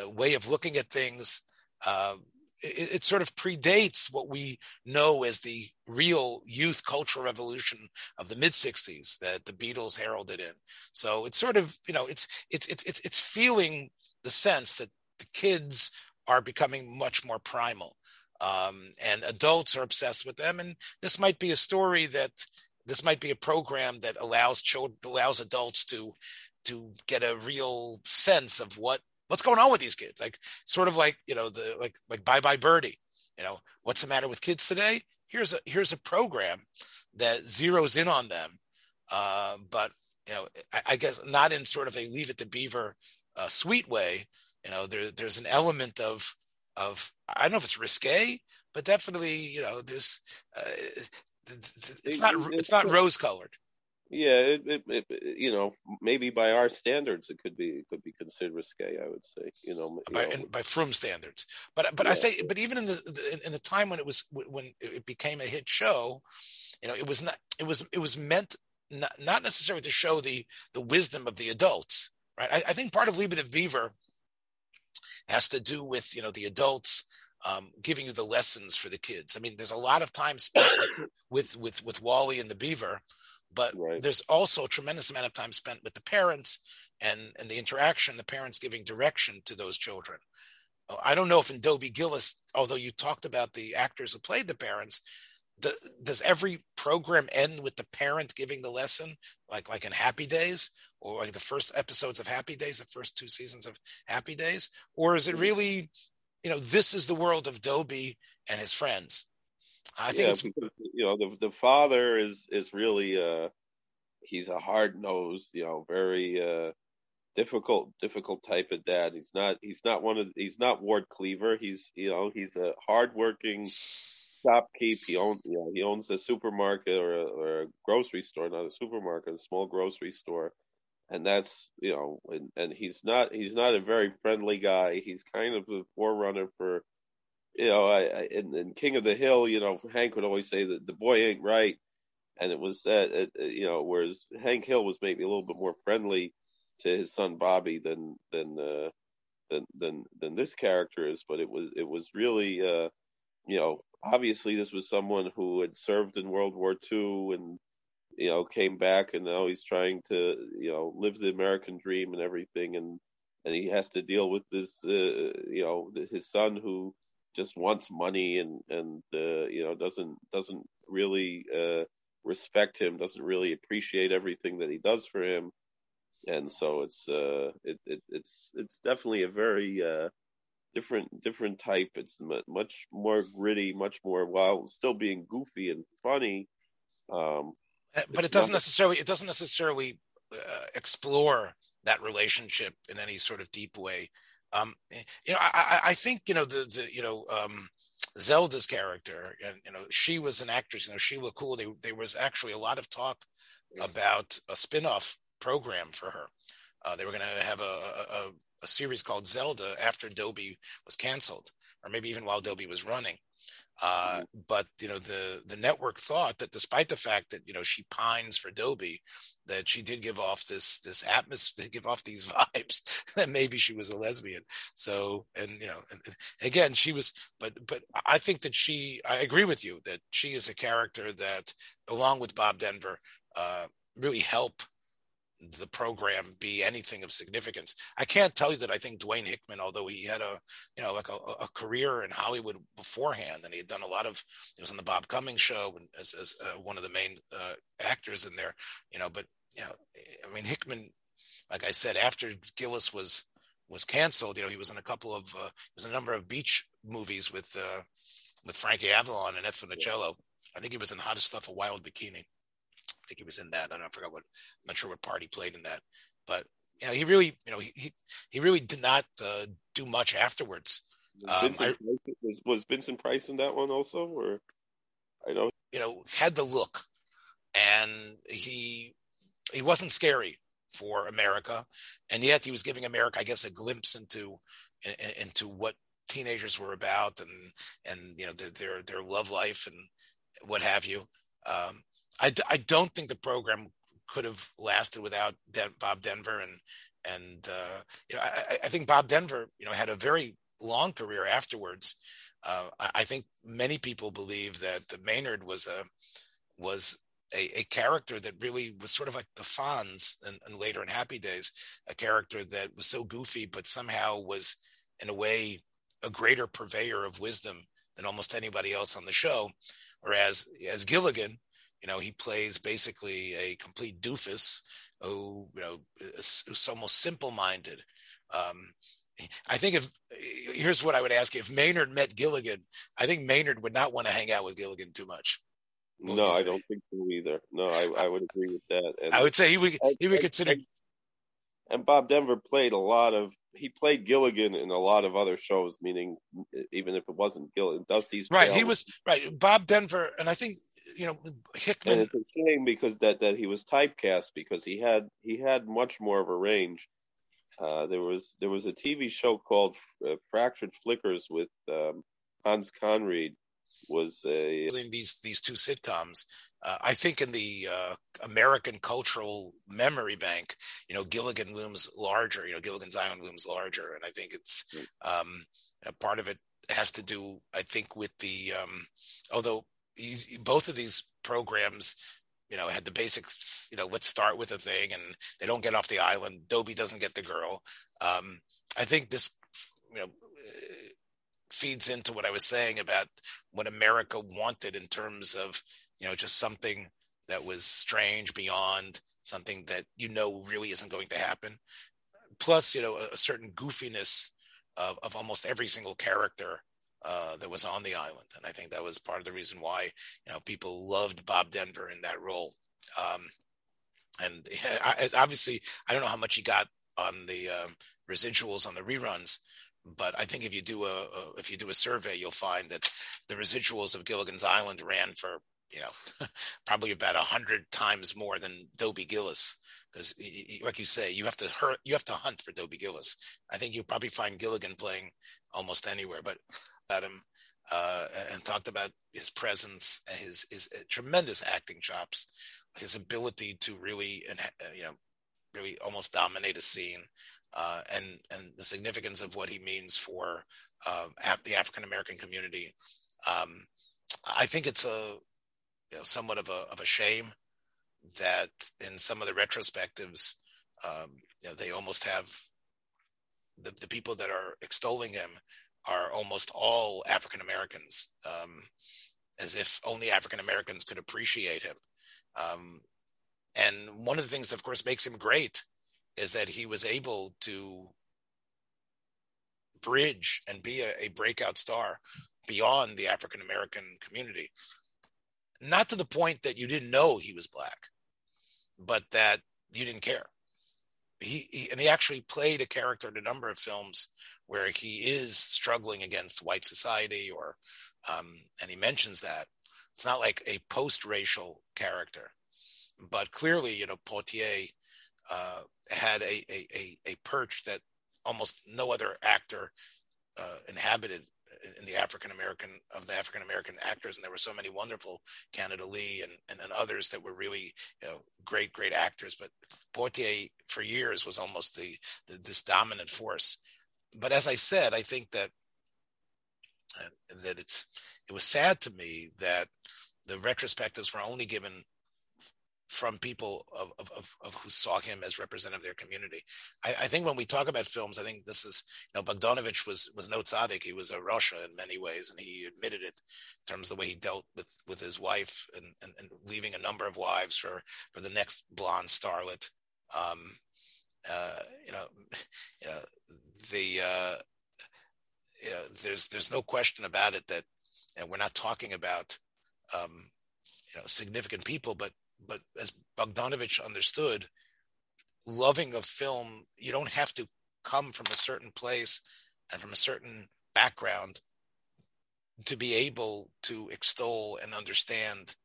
uh, way of looking at things. Uh, it, it, sort of predates what we know as the real youth cultural revolution of the mid 60s that the Beatles heralded in. So it's sort of, you know, it's it's it's it's, it's feeling the sense that the kids are becoming much more primal um, and adults are obsessed with them. And this might be a story that this might be a program that allows children, allows adults to to get a real sense of what what's going on with these kids. Like sort of like you know the like like Bye Bye Birdie. You know what's the matter with kids today? Here's a here's a program that zeroes in on them, uh, but you know I, I, guess not in sort of a Leave It to Beaver uh, sweet way. You know there there's an element of of I don't know if it's risque, but definitely you know there's uh, it's not it's not rose colored. Yeah, it, it, it, you know maybe by our standards it could be it could be considered risque. I would say you know by you know. by frum standards, but but yeah. I say but even in the in the time when it was when it became a hit show, you know it was not it was it was meant not, not necessarily to show the the wisdom of the adults, right? I, I think part of Leave It to Has to do with you know the adults um, giving you the lessons for the kids. I mean, there's a lot of time spent with (coughs) with with, with Wally and the Beaver, but right. there's also a tremendous amount of time spent with the parents and and the interaction, the parents giving direction to those children. Uh, I don't know if in Dobie Gillis, although you talked about the actors who played the parents, the, does every program end with the parent giving the lesson, like like in Happy Days, or like the first episodes of Happy Days, the first two seasons of Happy Days, or is it mm-hmm. really, you know, this is the world of Dobie and his friends? I think yeah, it's because, you know the the father is is really uh he's a hard nosed, you know, very uh difficult difficult type of dad. He's not he's not one of he's not Ward Cleaver. He's you know he's a hardworking shopkeep. He owns you know he owns a supermarket or a, or a grocery store, not a supermarket, a small grocery store and that's you know and, and he's not he's not a very friendly guy. He's kind of the forerunner for you know I, I in, in, king of the hill you know hank would always say that the boy ain't right. And it was that uh, you know whereas hank hill was maybe a little bit more friendly to his son bobby than than uh than than than this character is. But it was it was really uh you know obviously this was someone who had served in world war ii and you know, came back and now he's trying to, you know, live the American dream and everything, and and he has to deal with this, uh, you know, his son who just wants money and and uh, you know doesn't doesn't really uh, respect him, doesn't really appreciate everything that he does for him, and so it's uh, it, it it's it's definitely a very uh, different different type. It's much more gritty, much more while still being goofy and funny. Um, but it doesn't necessarily it doesn't necessarily uh, explore that relationship in any sort of deep way. Um, you know, I, I think you know the the you know um, Zelda's character, and you know, she was an actress. You know, Sheila Kuehl. They, there was actually a lot of talk about a spin-off program for her. Uh, they were going to have a, a, a series called Zelda after Dobie was canceled, or maybe even while Dobie was running. Uh, mm-hmm. but you know the the network thought that despite the fact that you know she pines for Dobie, that she did give off this this atmosphere, (laughs) give off these vibes (laughs) that maybe she was a lesbian. So and you know and, and again she was, but but I think that she I agree with you that she is a character that along with Bob Denver uh, really help the program be anything of significance. I can't tell you that I think Dwayne Hickman, although he had a you know like a, a career in Hollywood beforehand, and he had done a lot of he was on the Bob Cummings show as, as uh, one of the main uh, actors in there, you know. But you know, I mean Hickman, like I said, after Gillis was was canceled, you know, he was in a couple of uh, he was in a number of beach movies with uh, with Frankie Avalon and Annette Funicello. I think he was in How to Stuff a Wild Bikini think he was in that. I don't I forgot what. I'm not sure what part he played in that, but yeah, he really, you know, he he really did not uh, do much afterwards. Um, I, was was Vincent Price in that one also, or I know you know had the look, and he he wasn't scary for America, and yet he was giving America, I guess, a glimpse into into what teenagers were about and and you know their their, their love life and what have you. Um, I, I don't think the program could have lasted without Bob Denver and and uh, you know I, I, think Bob Denver you know had a very long career afterwards. Uh, I, I, think many people believe that Maynard was a was a, a, character that really was sort of like the Fonz and, and, later in Happy Days, a character that was so goofy but somehow was in a way a greater purveyor of wisdom than almost anybody else on the show. Whereas as Gilligan, you know, he plays basically a complete doofus who, you know, is, is almost simple-minded. Um, I think if here's what I would ask: If Maynard met Gilligan, I think Maynard would not want to hang out with Gilligan too much. What no, I don't think so either. No, I, I would agree with that. And I would say he would he would consider. And Bob Denver played a lot of he played Gilligan in a lot of other shows, meaning even if it wasn't Gilligan, Dusty's right. He was right. Bob Denver, and I think you know Hickman. And it's a shame because that that he was typecast because he had he had much more of a range. Uh, there was there was a TV show called uh, Fractured Flickers with um, Hans Conried was a these these two sitcoms. Uh, I think in the uh, American cultural memory bank, you know, Gilligan looms larger. You know, Gilligan's Island looms larger, and I think it's hmm. um, part of it has to do, I think, with the um, although both of these programs you know had the basics you know let's start with a thing and they don't get off the island. Dobie doesn't get the girl. Um, i think this you know feeds into what i was saying about what america wanted in terms of you know just something that was strange beyond something that you know really isn't going to happen. Plus you know a, a certain goofiness of, of almost every single character uh, that was on the island, and I think that was part of the reason why you know people loved Bob Denver in that role. Um, and (laughs) I, obviously, I don't know how much he got on the um, residuals on the reruns, but I think if you do a, a, if you do a survey, you'll find that the residuals of Gilligan's Island ran for you know (laughs) probably about a hundred times more than Dobie Gillis because like you say you have to hurt you have to hunt for Dobie Gillis. I think you'll probably find Gilligan playing almost anywhere, but about him uh, and talked about his presence, his his uh, tremendous acting chops, his ability to really uh, you know really almost dominate a scene, uh, and and the significance of what he means for uh, the African American community. Um, I think it's a you know, somewhat of a of a shame that in some of the retrospectives, um, you know, they almost have the, the people that are extolling him are almost all African Americans, um, as if only African Americans could appreciate him. Um, and one of the things that, of course, makes him great is that he was able to bridge and be a, a breakout star beyond the African American community. Not to the point that you didn't know he was black, but that you didn't care. He, he, and he actually played a character in a number of films where he is struggling against white society, or um, and he mentions that it's not like a post-racial character, but clearly, you know, Poitier uh, had a, a, a a perch that almost no other actor uh, inhabited in the African American of the African American actors, and there were so many wonderful Canada Lee and, and, and others that were really you know great great actors. But Poitier for years was almost the, the this dominant force. But as I said, I think that uh, that it's it was sad to me that the retrospectives were only given from people of, of, of, who saw him as representative of their community. I, I, think when we talk about films, I think this is, you know, Bogdanovich was, was no tzaddik. He was a rasha in many ways, and he admitted it in terms of the way he dealt with, with his wife and, and, and leaving a number of wives for, for the next blonde starlet. Um, uh, you know, know, (laughs) the, uh, you know, there's, there's no question about it that know, we're not talking about, um, you know, significant people, but but as Bogdanovich understood, loving a film, you don't have to come from a certain place and from a certain background to be able to extol and understand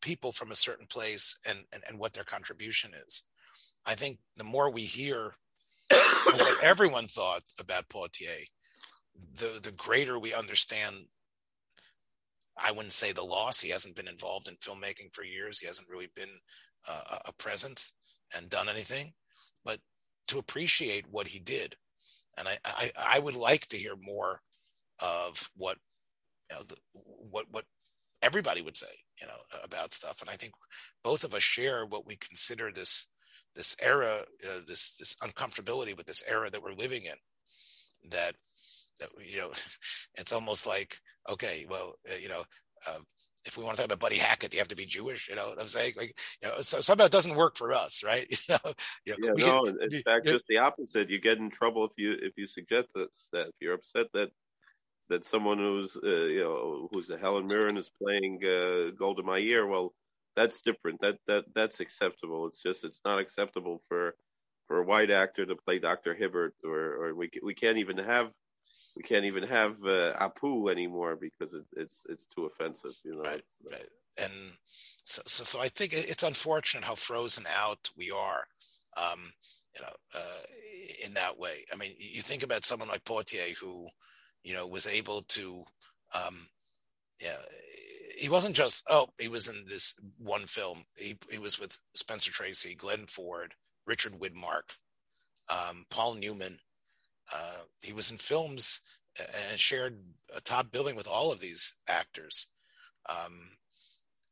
people from a certain place and, and, and what their contribution is. I think the more we hear (coughs) what everyone thought about Poitier, the, the greater we understand I wouldn't say the loss. He hasn't been involved in filmmaking for years. He hasn't really been uh, a presence and done anything, but to appreciate what he did. And I, I, I would like to hear more of what, you know, the, what, what everybody would say, you know, about stuff. And I think both of us share what we consider this, this era, uh, this, this uncomfortability with this era that we're living in that, that, you know, (laughs) it's almost like, okay, well, uh, you know, uh, if we want to talk about Buddy Hackett, you have to be Jewish. You know what I'm saying? Like, you know, so somehow it doesn't work for us, right? (laughs) You know, you know yeah, no. Can, in fact, just the opposite. You get in trouble if you if you suggest that, that if you're upset that that someone who's uh, you know who's a Helen Mirren is playing uh, Golda Meir. Well, that's different. That that that's acceptable. It's just it's not acceptable for for a white actor to play Dr. Hibbert, or or we we can't even have we can't even have uh, Apu anymore because it, it's it's too offensive. You know, right, right. And so, so, so I think it's unfortunate how frozen out we are. Um, you know, uh, in that way. I mean, you think about someone like Poitier, who, you know, was able to, um, yeah, he wasn't just oh, he was in this one film. He he was with Spencer Tracy, Glenn Ford, Richard Widmark, um, Paul Newman. Uh, he was in films and shared a top billing with all of these actors. Um,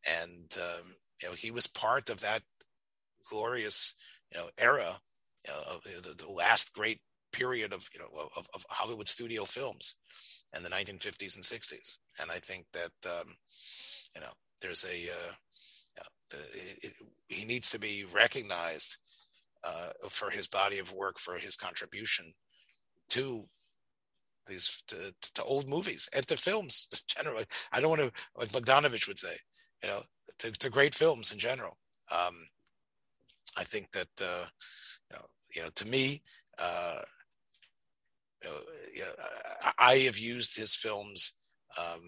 and um, you know he was part of that glorious you know era, you know, the, the, last great period of you know of, of, Hollywood studio films in the 1950s and 60s. And I think that um, you know there's a uh, it, it, he needs to be recognized uh, for his body of work, for his contribution to these to, to, old movies and to films (laughs) generally. I don't want to, like Bogdanovich would say, you know, to, to great films in general. Um, I think that, uh, you know, you know, to me, uh, you know, you know, I, I have used his films, um,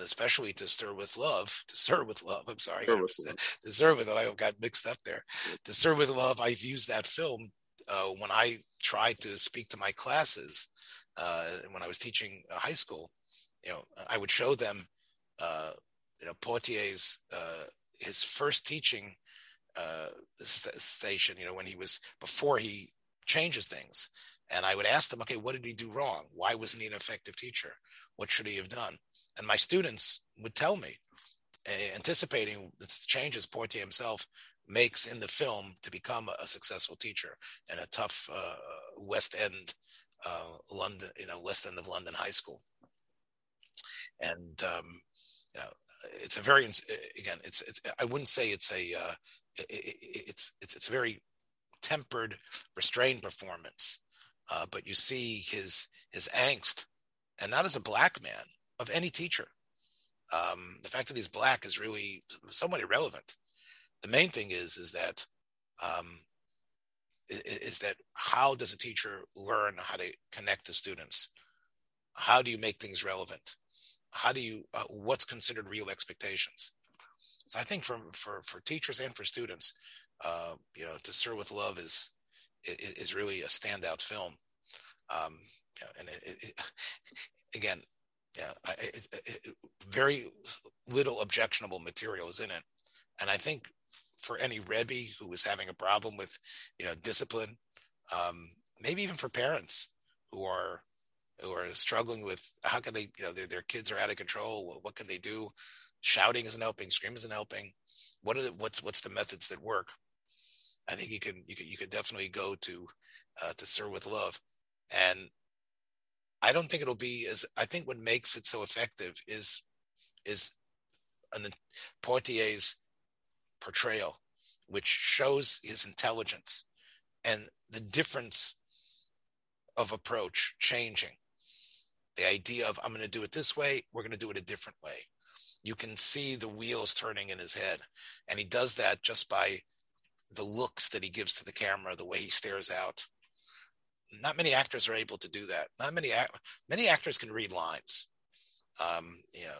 especially to stir with love, to serve with love. I'm sorry, stir with love. to serve with love. I got mixed up there. To serve with love, I've used that film uh, when I tried to speak to my classes uh, when I was teaching high school, you know, I would show them, uh, you know, Poitier's uh, his first teaching uh, st- station. You know, when he was before he changes things, and I would ask them, okay, what did he do wrong? Why wasn't he an effective teacher? What should he have done? And my students would tell me, anticipating the changes Poitier himself makes in the film to become a successful teacher in a tough uh, West End uh, London, you know, West End of London High School. And um, you know, it's a very again, it's it's I wouldn't say it's a uh, it, it, it's it's it's a very tempered, restrained performance, uh, but you see his his angst, and not as a black man of any teacher. Um, the fact that he's black is really somewhat irrelevant. The main thing is is that um, is that how does a teacher learn how to connect to students? How do you make things relevant? How do you uh, what's considered real expectations? So I think for for for teachers and for students, uh, you know, to serve with love is is really a standout film. Um, and it, it, (laughs) again, yeah, it, very little objectionable material is in it, and I think for any Rebbe who is having a problem with, you know, discipline, um, maybe even for parents who are who are struggling with how can they, you know, their their kids are out of control. What, what can they do? Shouting isn't helping. Screaming isn't helping. What are the, what's what's the methods that work? I think you can you can you can definitely go to uh, to serve with love, and I don't think it'll be as I think what makes it so effective is is an Poitier's portrayal, which shows his intelligence and the difference of approach changing. The idea of, I'm going to do it this way, we're going to do it a different way. You can see the wheels turning in his head. And he does that just by the looks that he gives to the camera, the way he stares out. Not many actors are able to do that. Not many, many actors can read lines. Um, you know,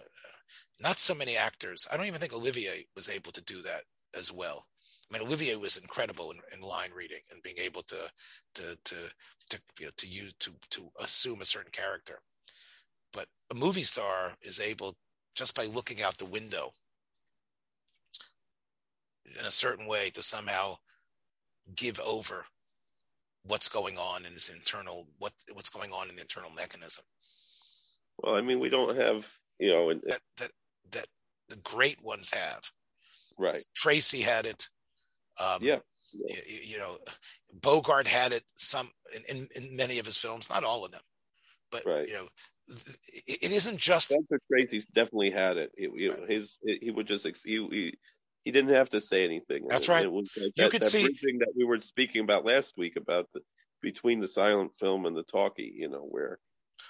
not so many actors. I don't even think Olivier was able to do that as well. I mean, Olivier was incredible in, in, line reading and being able to to to to you know to use to to assume a certain character. But a movie star is able just by looking out the window in a certain way to somehow give over what's going on in his internal what what's going on in the internal mechanism. Well, I mean, we don't have you know that that that the great ones have Right. Tracy had it. Um, yeah. You, you, know, Bogart had it some in, in, in, many of his films, not all of them, but right. you know, it, it isn't just Spencer Tracy's definitely had it. you know, his he would just he, he, he didn't have to say anything. That's right. Like you that, could that see that we were speaking about last week about the between the silent film and the talkie. You know where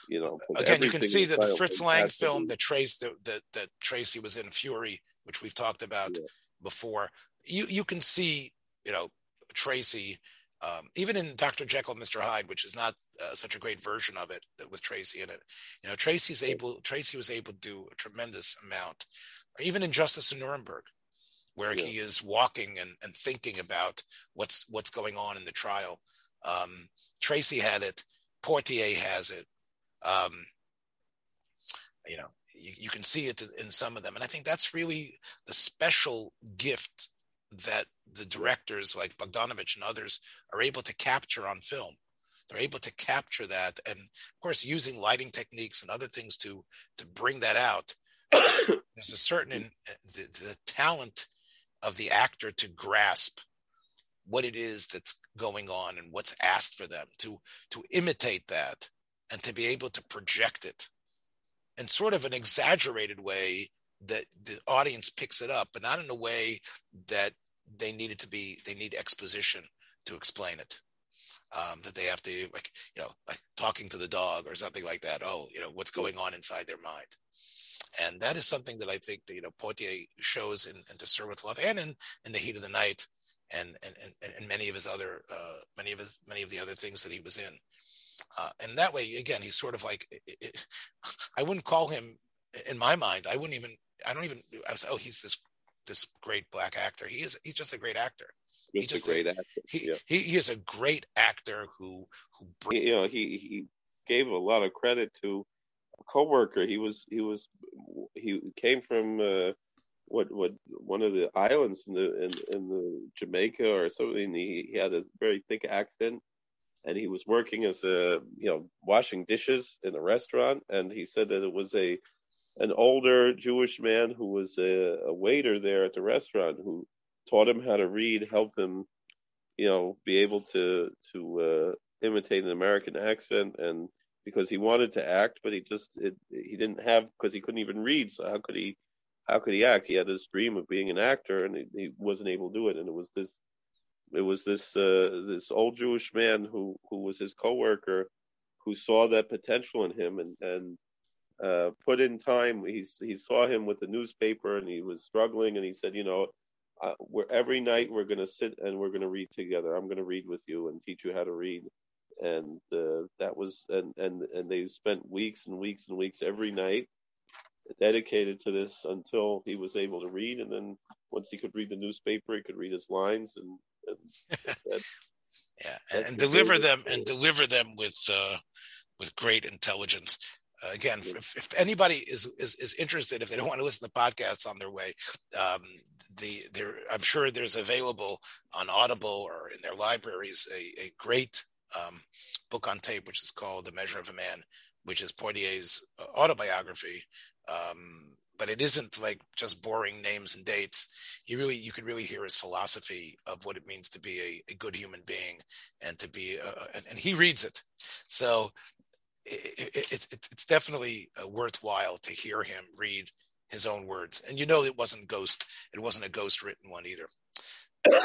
you know again you can see that the Fritz Lang film that Trace that, that that Tracy was in Fury, which we've talked about. Yeah before. You you can see you know Tracy um, even in Dr. Jekyll, Mr. Hyde, which is not uh, such a great version of it with Tracy in it. You know, Tracy's able. Tracy was able to do a tremendous amount. Or even in Justice in Nuremberg, where yeah. he is walking and, and thinking about what's what's going on in the trial. Um, Tracy had it. Poitier has it. Um, you know, you, you can see it in some of them. And I think that's really the special gift that the directors like Bogdanovich and others are able to capture on film. They're able to capture that, and of course, using lighting techniques and other things to to bring that out. (coughs) There's a certain in, the, the talent of the actor to grasp what it is that's going on and what's asked for them to to imitate that and to be able to project it in sort of an exaggerated way that the audience picks it up, but not in a way that they need it to be. They need exposition to explain it. Um, that they have to like you know like talking to the dog or something like that. Oh, you know what's going on inside their mind, and that is something that I think that you know Poitier shows in, in To Serve with Love and in, in The Heat of the Night, and and, and, and many of his other uh, many of his many of the other things that he was in. Uh, and that way, again, he's sort of like, it, it, (laughs) I wouldn't call him in my mind. I wouldn't even, I don't even, I was, oh, he's this, this great black actor. He is, he's just a great actor. He's just a great actor. He, yeah. he, he is a great actor who, who, brings, you know, he, he gave a lot of credit to a coworker. He was, he was, he came from, uh, what what one of the islands in the in, in the Jamaica or something. He, he had a very thick accent, and he was working as a you know washing dishes in a restaurant and he said that it was a an older jewish man who was a, a waiter there at the restaurant who taught him how to read helped him you know be able to to uh, imitate an american accent and because he wanted to act but he just it, he didn't have because he couldn't even read so how could he how could he act he had this dream of being an actor and he, he wasn't able to do it and it was this it was this uh, this old Jewish man who who was his coworker who saw that potential in him and and uh, put in time. He he saw him with the newspaper and he was struggling and he said, you know, uh, we're every night we're going to sit and we're going to read together. I'm going to read with you and teach you how to read. And uh, that was and and and they spent weeks and weeks and weeks every night dedicated to this until he was able to read. And then once he could read the newspaper, he could read his lines and. and (laughs) that, yeah, and, and deliver them and deliver them with uh, with great intelligence. Uh, again, if, if, anybody is, is is interested, if they don't want to listen to podcasts on their way, um, the there I'm sure there's available on Audible or in their libraries a, a great um, book on tape, which is called The Measure of a Man, which is Poitier's uh, autobiography. Um, but it isn't like just boring names and dates. You really, you can really hear his philosophy of what it means to be a, a good human being and to be, uh, and, and, he reads it. So it, it, it, it's definitely uh, worthwhile to hear him read his own words. And you know, it wasn't ghost. It wasn't a ghost written one either.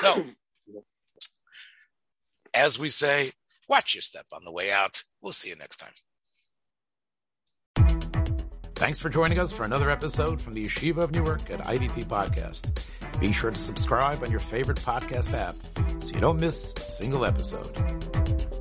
So, (coughs) as we say, watch your step on the way out. We'll see you next time. Thanks for joining us for another episode from the Yeshiva of Newark at IDT Podcast. Be sure to subscribe on your favorite podcast app so you don't miss a single episode.